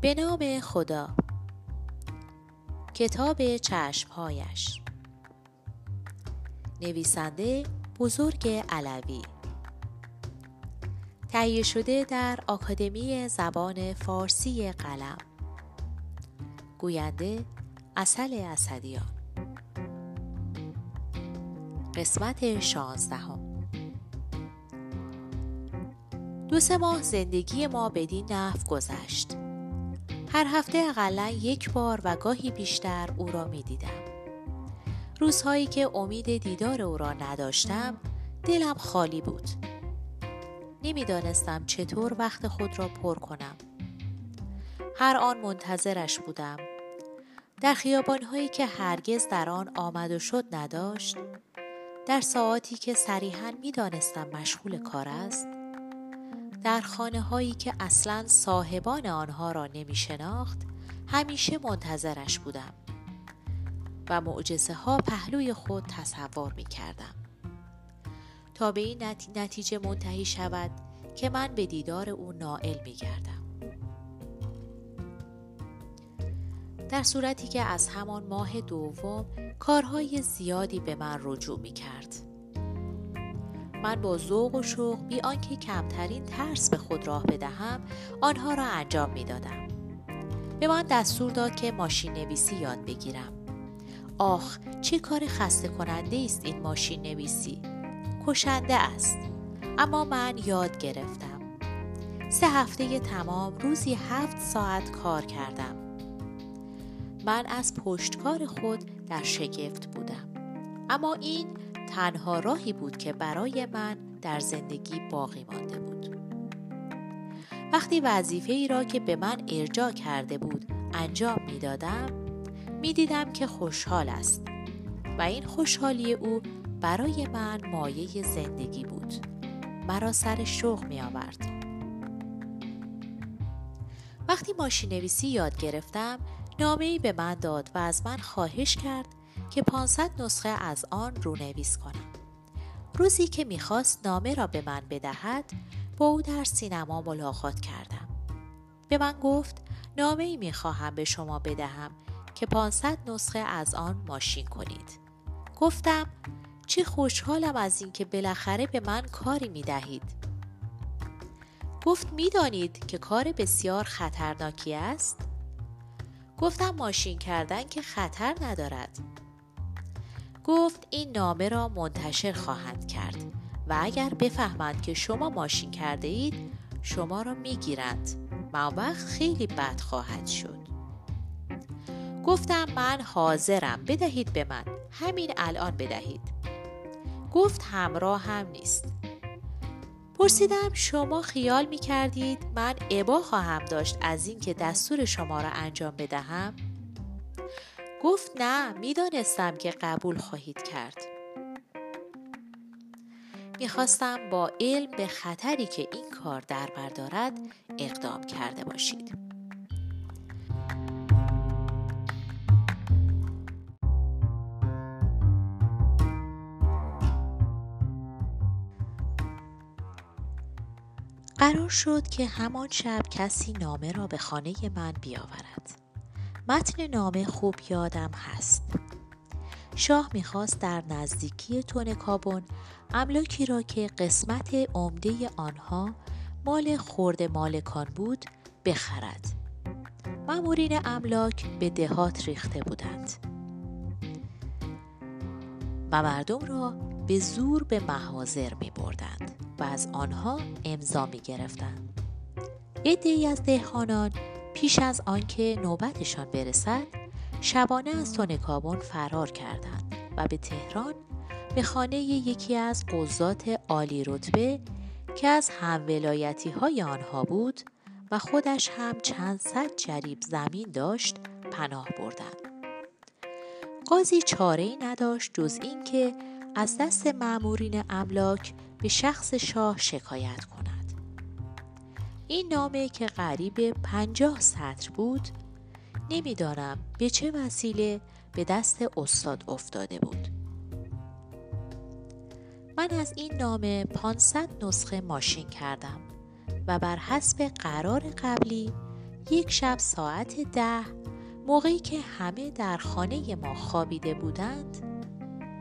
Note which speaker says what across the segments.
Speaker 1: به نام خدا. کتاب چشمهایش. نویسنده بزرگ علوی. تهیه شده در آکادمی زبان فارسی قلم. گوینده اصل اسدیان. قسمت شانزدهم. دو سه ماه زندگی ما بدین نحو گذشت. هر هفته اقلا یک بار و گاهی بیشتر او را می دیدم. روزهایی که امید دیدار او را نداشتم دلم خالی بود. نمی‌دانستم چطور وقت خود را پر کنم. هر آن منتظرش بودم. در خیابانهایی که هرگز در آن آمد و شد نداشت در ساعاتی که صریحا می‌دانستم مشغول کار است در خانه هایی که اصلا صاحبان آنها را نمی شناخت همیشه منتظرش بودم و معجزه ها پهلوی خود تصور می کردم. تا به این نتیجه منتهی شود که من به دیدار او نائل می گردم. در صورتی که از همان ماه دوم کارهای زیادی به من رجوع می کرد. من با ذوق و شوق بی آنکه کمترین ترس به خود راه بدهم آنها را انجام می دادم. به من دستور داد که ماشین نویسی یاد بگیرم. آخ چه کار خسته کننده است این ماشین نویسی. کشنده است. اما من یاد گرفتم. سه هفته تمام روزی هفت ساعت کار کردم. من از پشتکار خود در شگفت بودم. اما این تنها راهی بود که برای من در زندگی باقی مانده بود. وقتی وظیفه ای را که به من ارجاع کرده بود انجام می دادم می دیدم که خوشحال است و این خوشحالی او برای من مایه زندگی بود. مرا سر شوق می آورد. وقتی ماشین نویسی یاد گرفتم نامه ای به من داد و از من خواهش کرد که 500 نسخه از آن رونویس کنم. روزی که می‌خواست نامه را به من بدهد با او در سینما ملاقات کردم. به من گفت نامه ای می‌خواهم به شما بدهم که 500 نسخه از آن ماشین کنید. گفتم چه خوشحالم از اینکه بالاخره به من کاری می‌دهید. گفت می‌دانید که کار بسیار خطرناکی است؟ گفتم ماشین کردن که خطر ندارد. گفت این نامه را منتشر خواهند کرد و اگر بفهمند که شما ماشین کرده اید شما را می‌گیرند. و وقت خیلی بد خواهد شد. گفتم من حاضرم بدهید به من. همین الان بدهید. گفت همراه هم نیست. پرسیدم شما خیال می کردید من عبا خواهم داشت از اینکه دستور شما را انجام بدهم؟ گفت نه می‌دانستم که قبول خواهید کرد. می‌خواستم با علم به خطری که این کار در بر دارد اقدام کرده باشید. قرار شد که همان شب کسی نامه را به خانه من بیاورد. متن نامه خوب یادم هست. شاه می‌خواست در نزدیکی تون کابون املاکی را که قسمت عمده آنها مال خورد مالکان بود بخرد. مامورین املاک به دهات ریخته بودند. و مردم را به زور به محاضر می بردند و از آنها امضا می گرفتند. عدهای از دهقانان پیش از آنکه نوبتشان برسد شبانه از تونکابون فرار کردند و به تهران به خانه یکی از قضات عالی رتبه که از هم ولایتی های آنها بود و خودش هم چند صد جریب زمین داشت پناه بردند. قاضی چاره ای نداشت جز اینکه از دست معمورین املاک به شخص شاه شکایت کند. این نامه که قریب پنجاه سطر بود نمی‌دانم به چه وسیله به دست استاد افتاده بود. من از این نامه 500 نسخه ماشین کردم و بر حسب قرار قبلی یک شب ساعت ده موقعی که همه در خانه ما خوابیده بودند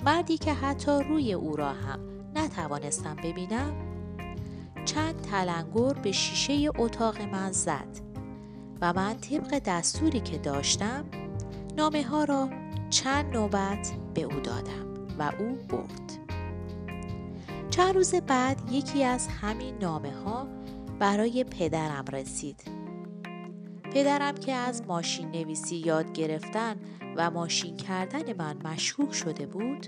Speaker 1: مردی که حتی روی او را هم نتوانستم ببینم چند تلنگر به شیشه اتاق من زد و من طبق دستوری که داشتم نامه ها را چند نوبت به او دادم و او برد. چند روز بعد یکی از همین نامه ها برای پدرم رسید. پدرم که از ماشین نویسی یاد گرفتن و ماشین کردن من مشکوک شده بود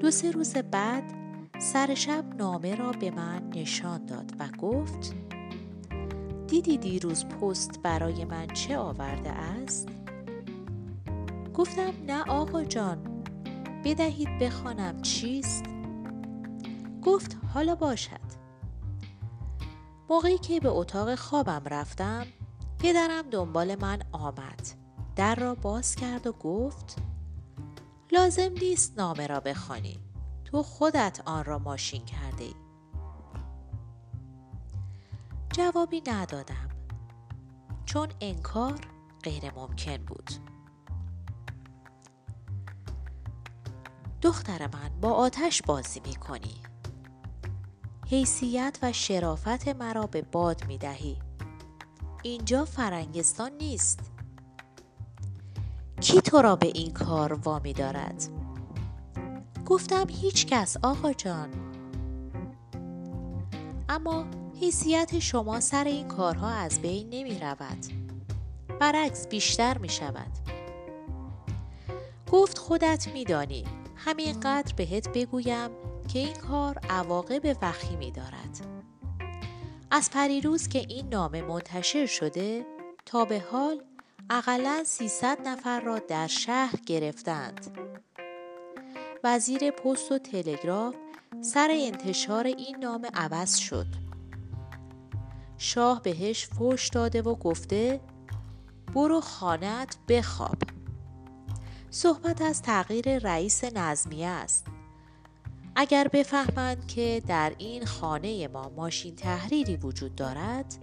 Speaker 1: دو سه روز بعد سر شب نامه را به من نشان داد و گفت دیدی دیروز پست برای من چه آورده است؟ گفتم نه آقا جان بدهید بخوانم چیست؟ گفت حالا باشد موقعی که به اتاق خوابم رفتم پدرم دنبال من آمد در را باز کرد و گفت لازم نیست نامه را بخوانی تو خودت آن را ماشین کرده ای. جوابی ندادم چون انکار غیر ممکن بود. دختر من با آتش بازی می کنی حیثیت و شرافت مرا به باد می دهی اینجا فرنگستان نیست. کی تو را به این کار وامی دارد؟ گفتم هیچ کس آقا جان. اما حیثیت شما سر این کارها از بین نمی رود. برعکس بیشتر می شود. گفت خودت می دانی. همینقدر بهت بگویم که این کار عواقب وخیمی دارد. از پریروز که این نامه منتشر شده تا به حال اقلا 300 نفر را در شهر گرفتند. وزیر پست و تلگراف سر انتشار این نامه عوض شد. شاه بهش فوش داده و گفته برو خانت بخواب. صحبت از تغییر رئیس نظمیه است. اگر بفهمند که در این خانه ما ماشین تحریری وجود دارد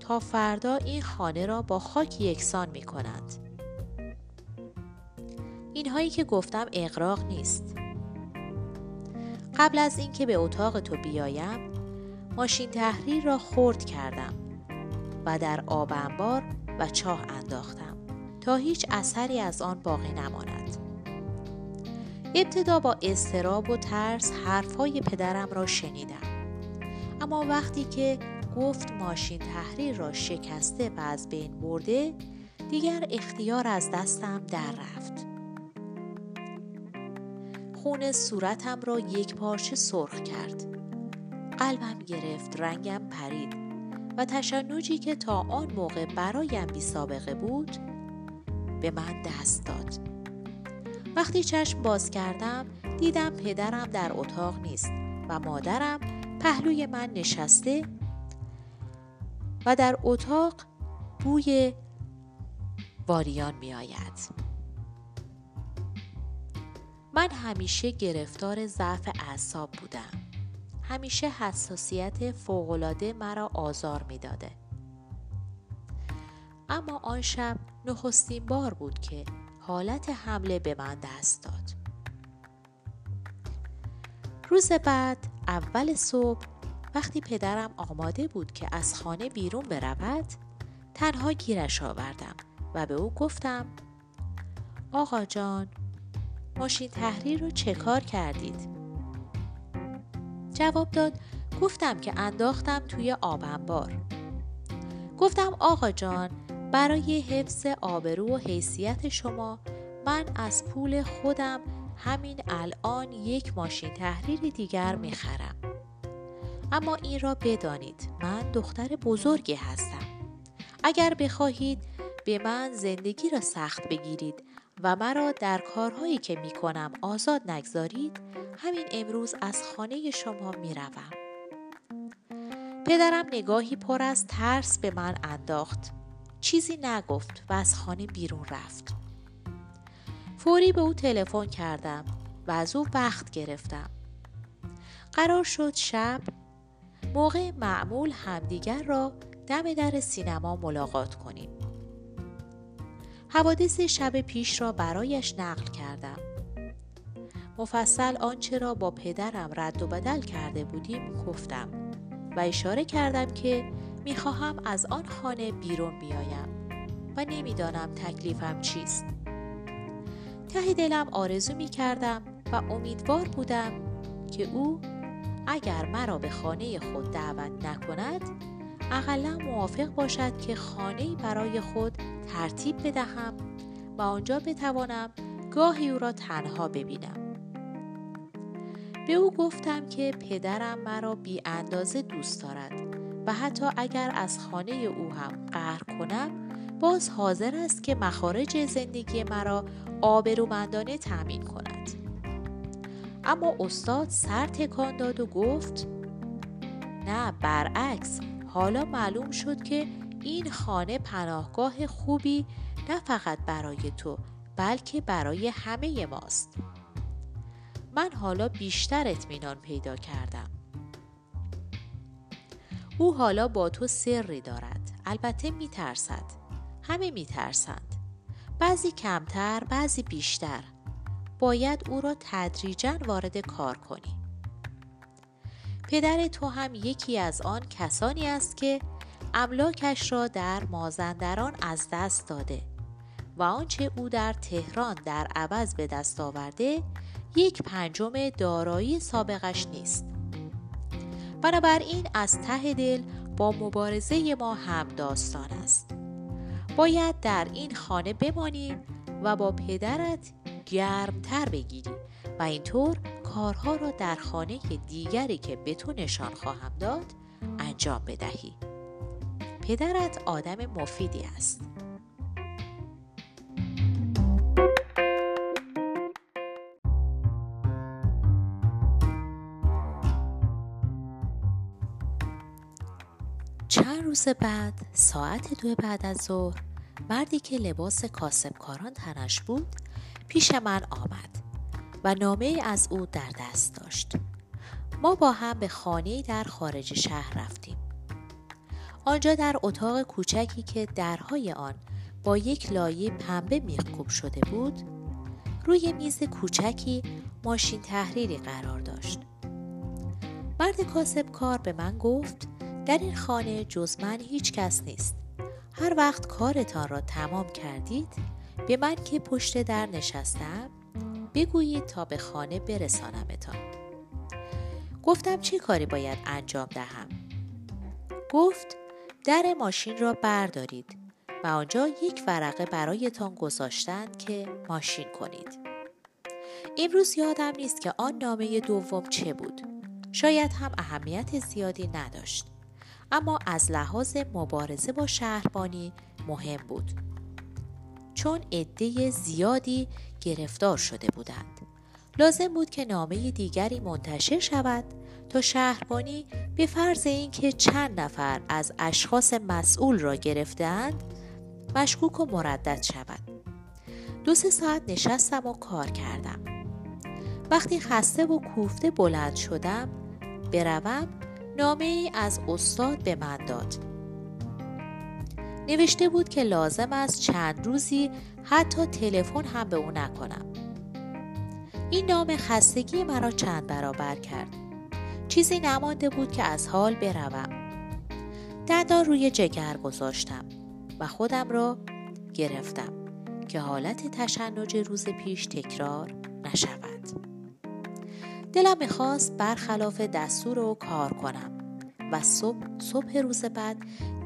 Speaker 1: تا فردا این خانه را با خاک یکسان می کنند. اینهایی که گفتم اقراق نیست. قبل از اینکه به اتاق تو بیایم ماشین تحریر را خرد کردم و در آب انبار و چاه انداختم تا هیچ اثری از آن باقی نماند. ابتدا با استراب و ترس حرفهای پدرم را شنیدم اما وقتی که گفت ماشین تحریر را شکسته و از بین برده دیگر اختیار از دستم در رفت خون صورتم را یک پارچه سرخ کرد قلبم گرفت رنگم پرید و تشنجی که تا آن موقع برایم بی سابقه بود به من دست داد وقتی چشم باز کردم دیدم پدرم در اتاق نیست و مادرم پهلوی من نشسته و در اتاق بوی واریان می آید. من همیشه گرفتار ضعف اعصاب بودم. همیشه حساسیت فوقالعاده مرا آزار می‌داده. اما آن شب نخستین بار بود که حالت حمله به من دست داد. روز بعد اول صبح وقتی پدرم آماده بود که از خانه بیرون برود تنها گیرش آوردم و به او گفتم آقا جان ماشین تحریر رو چه کار کردید؟ جواب داد گفتم که انداختم توی آب انبار. گفتم آقا جان برای حفظ آبرو و حیثیت شما من از پول خودم همین الان یک ماشین تحریر دیگر می‌خرم اما این را بدانید من دختر بزرگی هستم اگر بخواهید به من زندگی را سخت بگیرید و مرا در کارهایی که می کنم آزاد نگذارید همین امروز از خانه شما می روم. پدرم نگاهی پر از ترس به من انداخت چیزی نگفت و از خانه بیرون رفت. فوری به او تلفن کردم و از او وقت گرفتم. قرار شد شب موقع معمول همدیگر را دم در سینما ملاقات کنیم حوادث شب پیش را برایش نقل کردم. مفصل آنچه را با پدرم رد و بدل کرده بودیم گفتم و اشاره کردم که می‌خواهم از آن خانه بیرون بیایم و نمی‌دانم تکلیفم چیست. ته دلم آرزو می کردم و امیدوار بودم که او اگر مرا به خانه خود دعوت نکند اقلا موافق باشد که خانه برای خود ترتیب بدهم و آنجا بتوانم گاهی او را تنها ببینم. به او گفتم که پدرم مرا بی اندازه دوست دارد و حتی اگر از خانه او هم قهر کنم باز حاضر است که مخارج زندگی مرا آبرومندانه تأمین کند. اما استاد سر تکان داد و گفت نه برعکس حالا معلوم شد که این خانه پناهگاه خوبی نه فقط برای تو بلکه برای همه ماست. من حالا بیشتر اطمینان پیدا کردم. او حالا با تو سری دارد. البته میترسد. همه میترسند. بعضی کمتر بعضی بیشتر. باید او را تدریجا وارد کار کنی. پدر تو هم یکی از آن کسانی است که املاکش را در مازندران از دست داده و آنچه او در تهران در عوض به دست آورده یک پنجم دارایی سابقش نیست. بنابراین از ته دل با مبارزه ما هم داستان است. باید در این خانه بمانی و با پدرت گرمتر بگیری و اینطور کارها را در خانه دیگری که به تو نشان خواهم داد انجام بدهی. پدرت آدم مفیدی است. چند روز بعد ساعت دو بعد از ظهر مردی که لباس کاسبکاران تنش بود پیش من آمد. و نامه از او در دست داشت. ما با هم به خانه در خارج شهر رفتیم. آنجا در اتاق کوچکی که درهای آن با یک لایه پنبه میخکوب شده بود روی میز کوچکی ماشین تحریری قرار داشت. مرد کاسب کار به من گفت در این خانه جز من هیچ کس نیست. هر وقت کارتان را تمام کردید به من که پشت در نشستم بگویید تا به خانه برسانمتان. گفتم چه کاری باید انجام دهم؟ گفت در ماشین را بردارید و آنجا یک ورقه برایتان گذاشتند که ماشین کنید. امروز یادم نیست که آن نامه دوم چه بود. شاید هم اهمیت زیادی نداشت. اما از لحاظ مبارزه با شهربانی مهم بود. چون عده زیادی گرفتار شده بودند. لازم بود که نامه دیگری منتشر شود تا شهربانی به فرض اینکه چند نفر از اشخاص مسئول را گرفتند مشکوک و مردد شود دو سه ساعت نشستم و کار کردم. وقتی خسته و کوفته بلند شدم بروم نامه ای از استاد به من داد. نوشته بود که لازم است چند روزی حتی تلفن هم به او نکنم. این نام خستگی مرا چند برابر کرد. چیزی نمانده بود که از حال بروم. دندان روی جگر گذاشتم و خودم را گرفتم که حالت تشنج روز پیش تکرار نشود. دلم می‌خواست برخلاف دستور او کار کنم. و صبح صبح روز بعد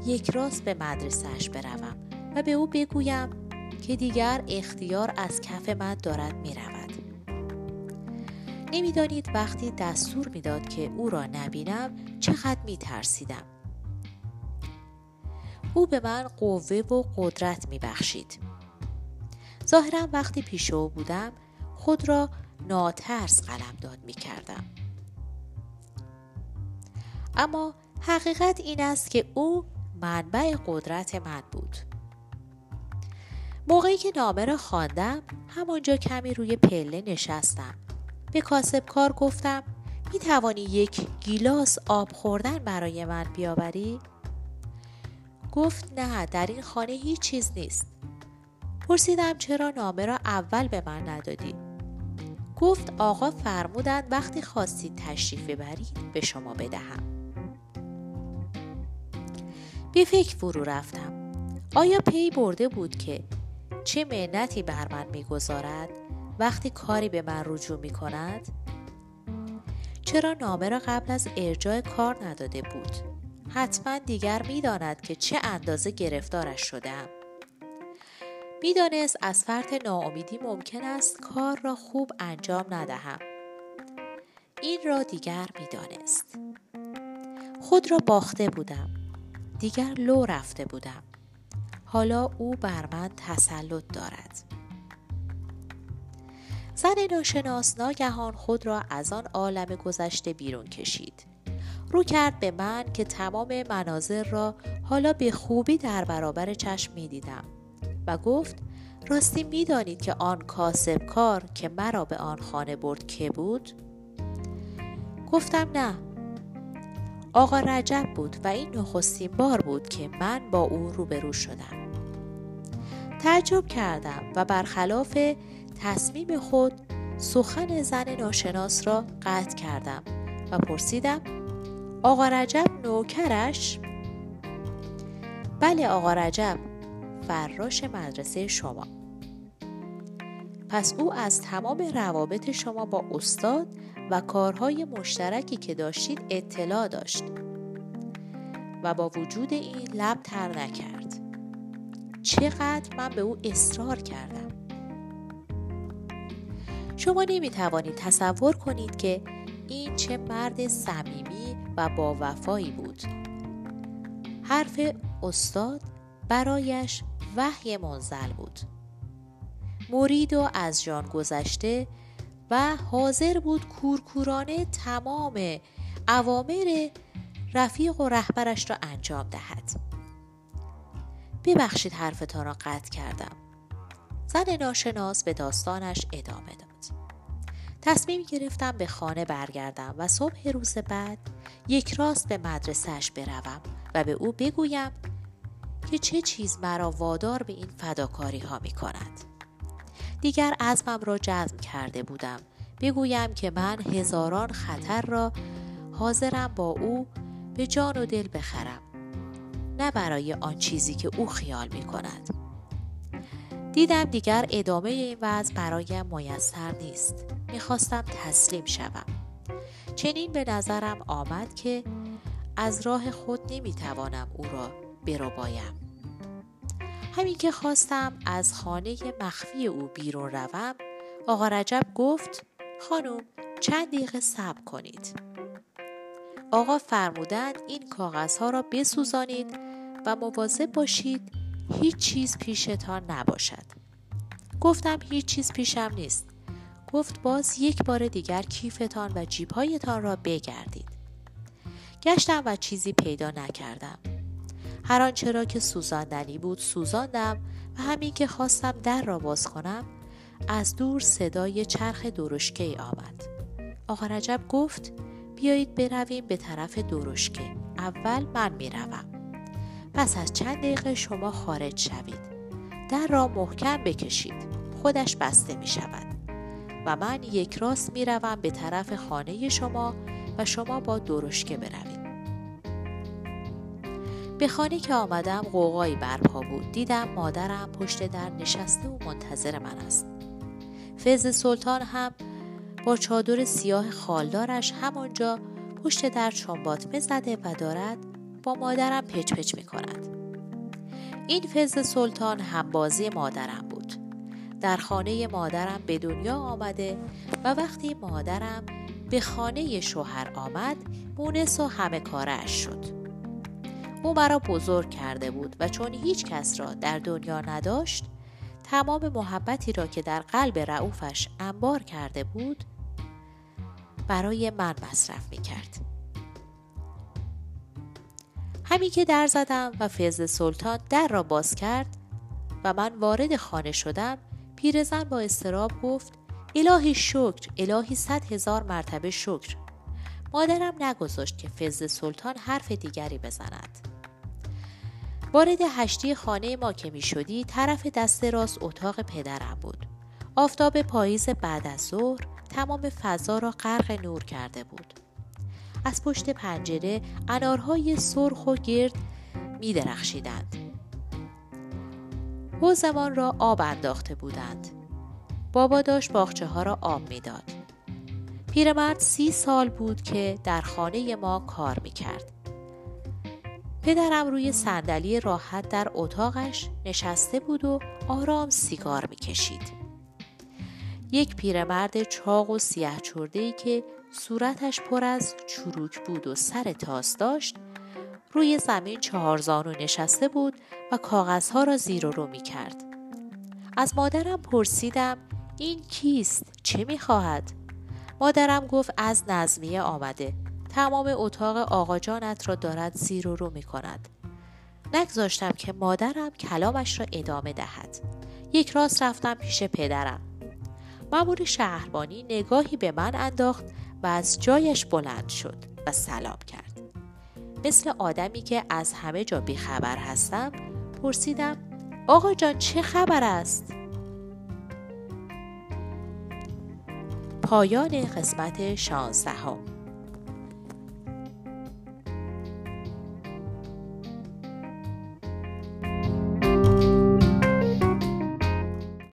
Speaker 1: یک راست به مدرسهش بروم و به او بگویم که دیگر اختیار از کف من دارد می رود. نمی‌دانید وقتی دستور می‌داد که او را نبینم چقدر می ترسیدم. او به من قوه و قدرت می بخشید. ظاهرا وقتی پیش او بودم خود را ناترس قلم داد می کردم. اما حقیقت این است که او منبع قدرت من بود. موقعی که نامه را خواندم همانجا کمی روی پله نشستم. به کاسب کار گفتم می توانی یک گیلاس آب خوردن برای من بیاوری؟ گفت نه در این خانه هیچ چیز نیست. پرسیدم چرا نامه را اول به من ندادی؟ گفت آقا فرمودند وقتی خواستید تشریف ببرید به شما بدهم. بی فکر فرو رفتم آیا پی برده بود که چه منتی بر من می‌گذارد وقتی کاری به من رجوع می کند؟ چرا نامه را قبل از ارجاع کار نداده بود؟ حتما دیگر می‌داند که چه اندازه گرفتارش شدم. می‌دانست از فرط ناامیدی ممکن است کار را خوب انجام ندهم. این را دیگر می‌دانست. خود را باخته بودم. دیگر لو رفته بودم. حالا او بر من تسلط دارد. زن ناشناس ناگهان خود را از آن عالم گذشته بیرون کشید. رو کرد به من که تمام مناظر را حالا به خوبی در برابر چشم می دیدم و گفت راستی می دانید که آن کاسب کار که مرا به آن خانه برد که بود؟ گفتم نه آقا رجب بود و این نخستین بار بود که من با او روبرو شدم تعجب کردم و برخلاف تصمیم خود سخن زن ناشناس را قطع کردم و پرسیدم آقا رجب نوکرش؟ بله آقا رجب فراش مدرسه شما پس او از تمام روابط شما با استاد و کارهای مشترکی که داشتید اطلاع داشت و با وجود این لب تر نکرد. چقدر من به او اصرار کردم. شما نمی توانید تصور کنید که این چه مرد صمیمی و با وفایی بود. حرف استاد برایش وحی منزل بود. مرید و از جان گذشته و حاضر بود کورکورانه تمام اوامر رفیق و رهبرش را انجام دهد. ببخشید حرفتان را قطع کردم. زن ناشناس به داستانش ادامه داد. تصمیم گرفتم به خانه برگردم و صبح روز بعد یک راست به مدرسهش بروم و به او بگویم که چه چیز مرا وادار به این فداکاری ها می کند. دیگر عزمم را جزم کرده بودم بگویم که من هزاران خطر را حاضرم با او به جان و دل بخرم نه برای آن چیزی که او خیال می کند. دیدم دیگر ادامه این وضع برایم میسر نیست می‌خواستم تسلیم شوم چنین به نظرم آمد که از راه خود نمی‌توانم او را بایم. همین که خواستم از خانه مخفی او بیرون روم آقا رجب گفت خانم چند دقیقه صبر کنید. آقا فرمودند این کاغذها را بسوزانید و مواظب باشید هیچ چیز پیشتان نباشد. گفتم هیچ چیز پیشم نیست. گفت باز یک بار دیگر کیفتان و جیبهایتان را بگردید. گشتم و چیزی پیدا نکردم. هر آنچه را که سوزاندنی بود سوزاندم و همین که خواستم در را باز کنم از دور صدای چرخ درشکه آمد. آقا رجب گفت بیایید برویم به طرف درشکه. اول من می‌روم. پس از چند دقیقه شما خارج شوید. در را محکم بکشید. خودش بسته می شود و من یک راست می روم به طرف خانه شما و شما با درشکه بروید به خانه که آمدم قوقایی برپا بود دیدم مادرم پشت در نشسته و منتظر من است فز سلطان هم با چادر سیاه خالدارش همانجا پشت در چنباتمه زده و دارد با مادرم پچ پچ می کند. این فز سلطان همبازی مادرم بود. در خانه مادرم به دنیا آمده و وقتی مادرم به خانه شوهر آمد مونس و همه کارش شد. او مرا بزرگ کرده بود و چون هیچ کس را در دنیا نداشت تمام محبتی را که در قلب رعوفش انبار کرده بود برای من مصرف می کرد. همین که در زدم و فیض سلطان در را باز کرد و من وارد خانه شدم پیرزن با استراب گفت الهی شکر الهی صد هزار مرتبه شکر مادرم نگذاشت که فز سلطان حرف دیگری بزند وارد هشتی خانه ما که می شدی طرف دست راست اتاق پدرم بود. آفتاب پاییز بعد از ظهر تمام فضا را غرق نور کرده بود. از پشت پنجره انارهای سرخ و گرد می درخشیدند. حوزمان را آب انداخته بودند. بابا داشت باخچه ها را آب می‌داد. پیرمرد سی سال بود که در خانه ما کار می کرد. پدرم روی صندلی راحت در اتاقش نشسته بود و آرام سیگار می کشید. یک پیرمرد چاق و چرده ای که صورتش پر از چروک بود و سر تاس داشت روی زمین چهار زانو نشسته بود و کاغذها را زیر و رو می کرد. از مادرم پرسیدم این کیست؟ چه می خواهد؟ مادرم گفت از نظمیه آمده. تمام اتاق آقا جانت را دارد زیر و رو می کند. نگذاشتم که مادرم کلامش را ادامه دهد. یک راست رفتم پیش پدرم. مامور شهربانی نگاهی به من انداخت و از جایش بلند شد و سلام کرد. مثل آدمی که از همه جا بیخبر هستم پرسیدم آقا جان چه خبر است؟ پایان قسمت شانزدهم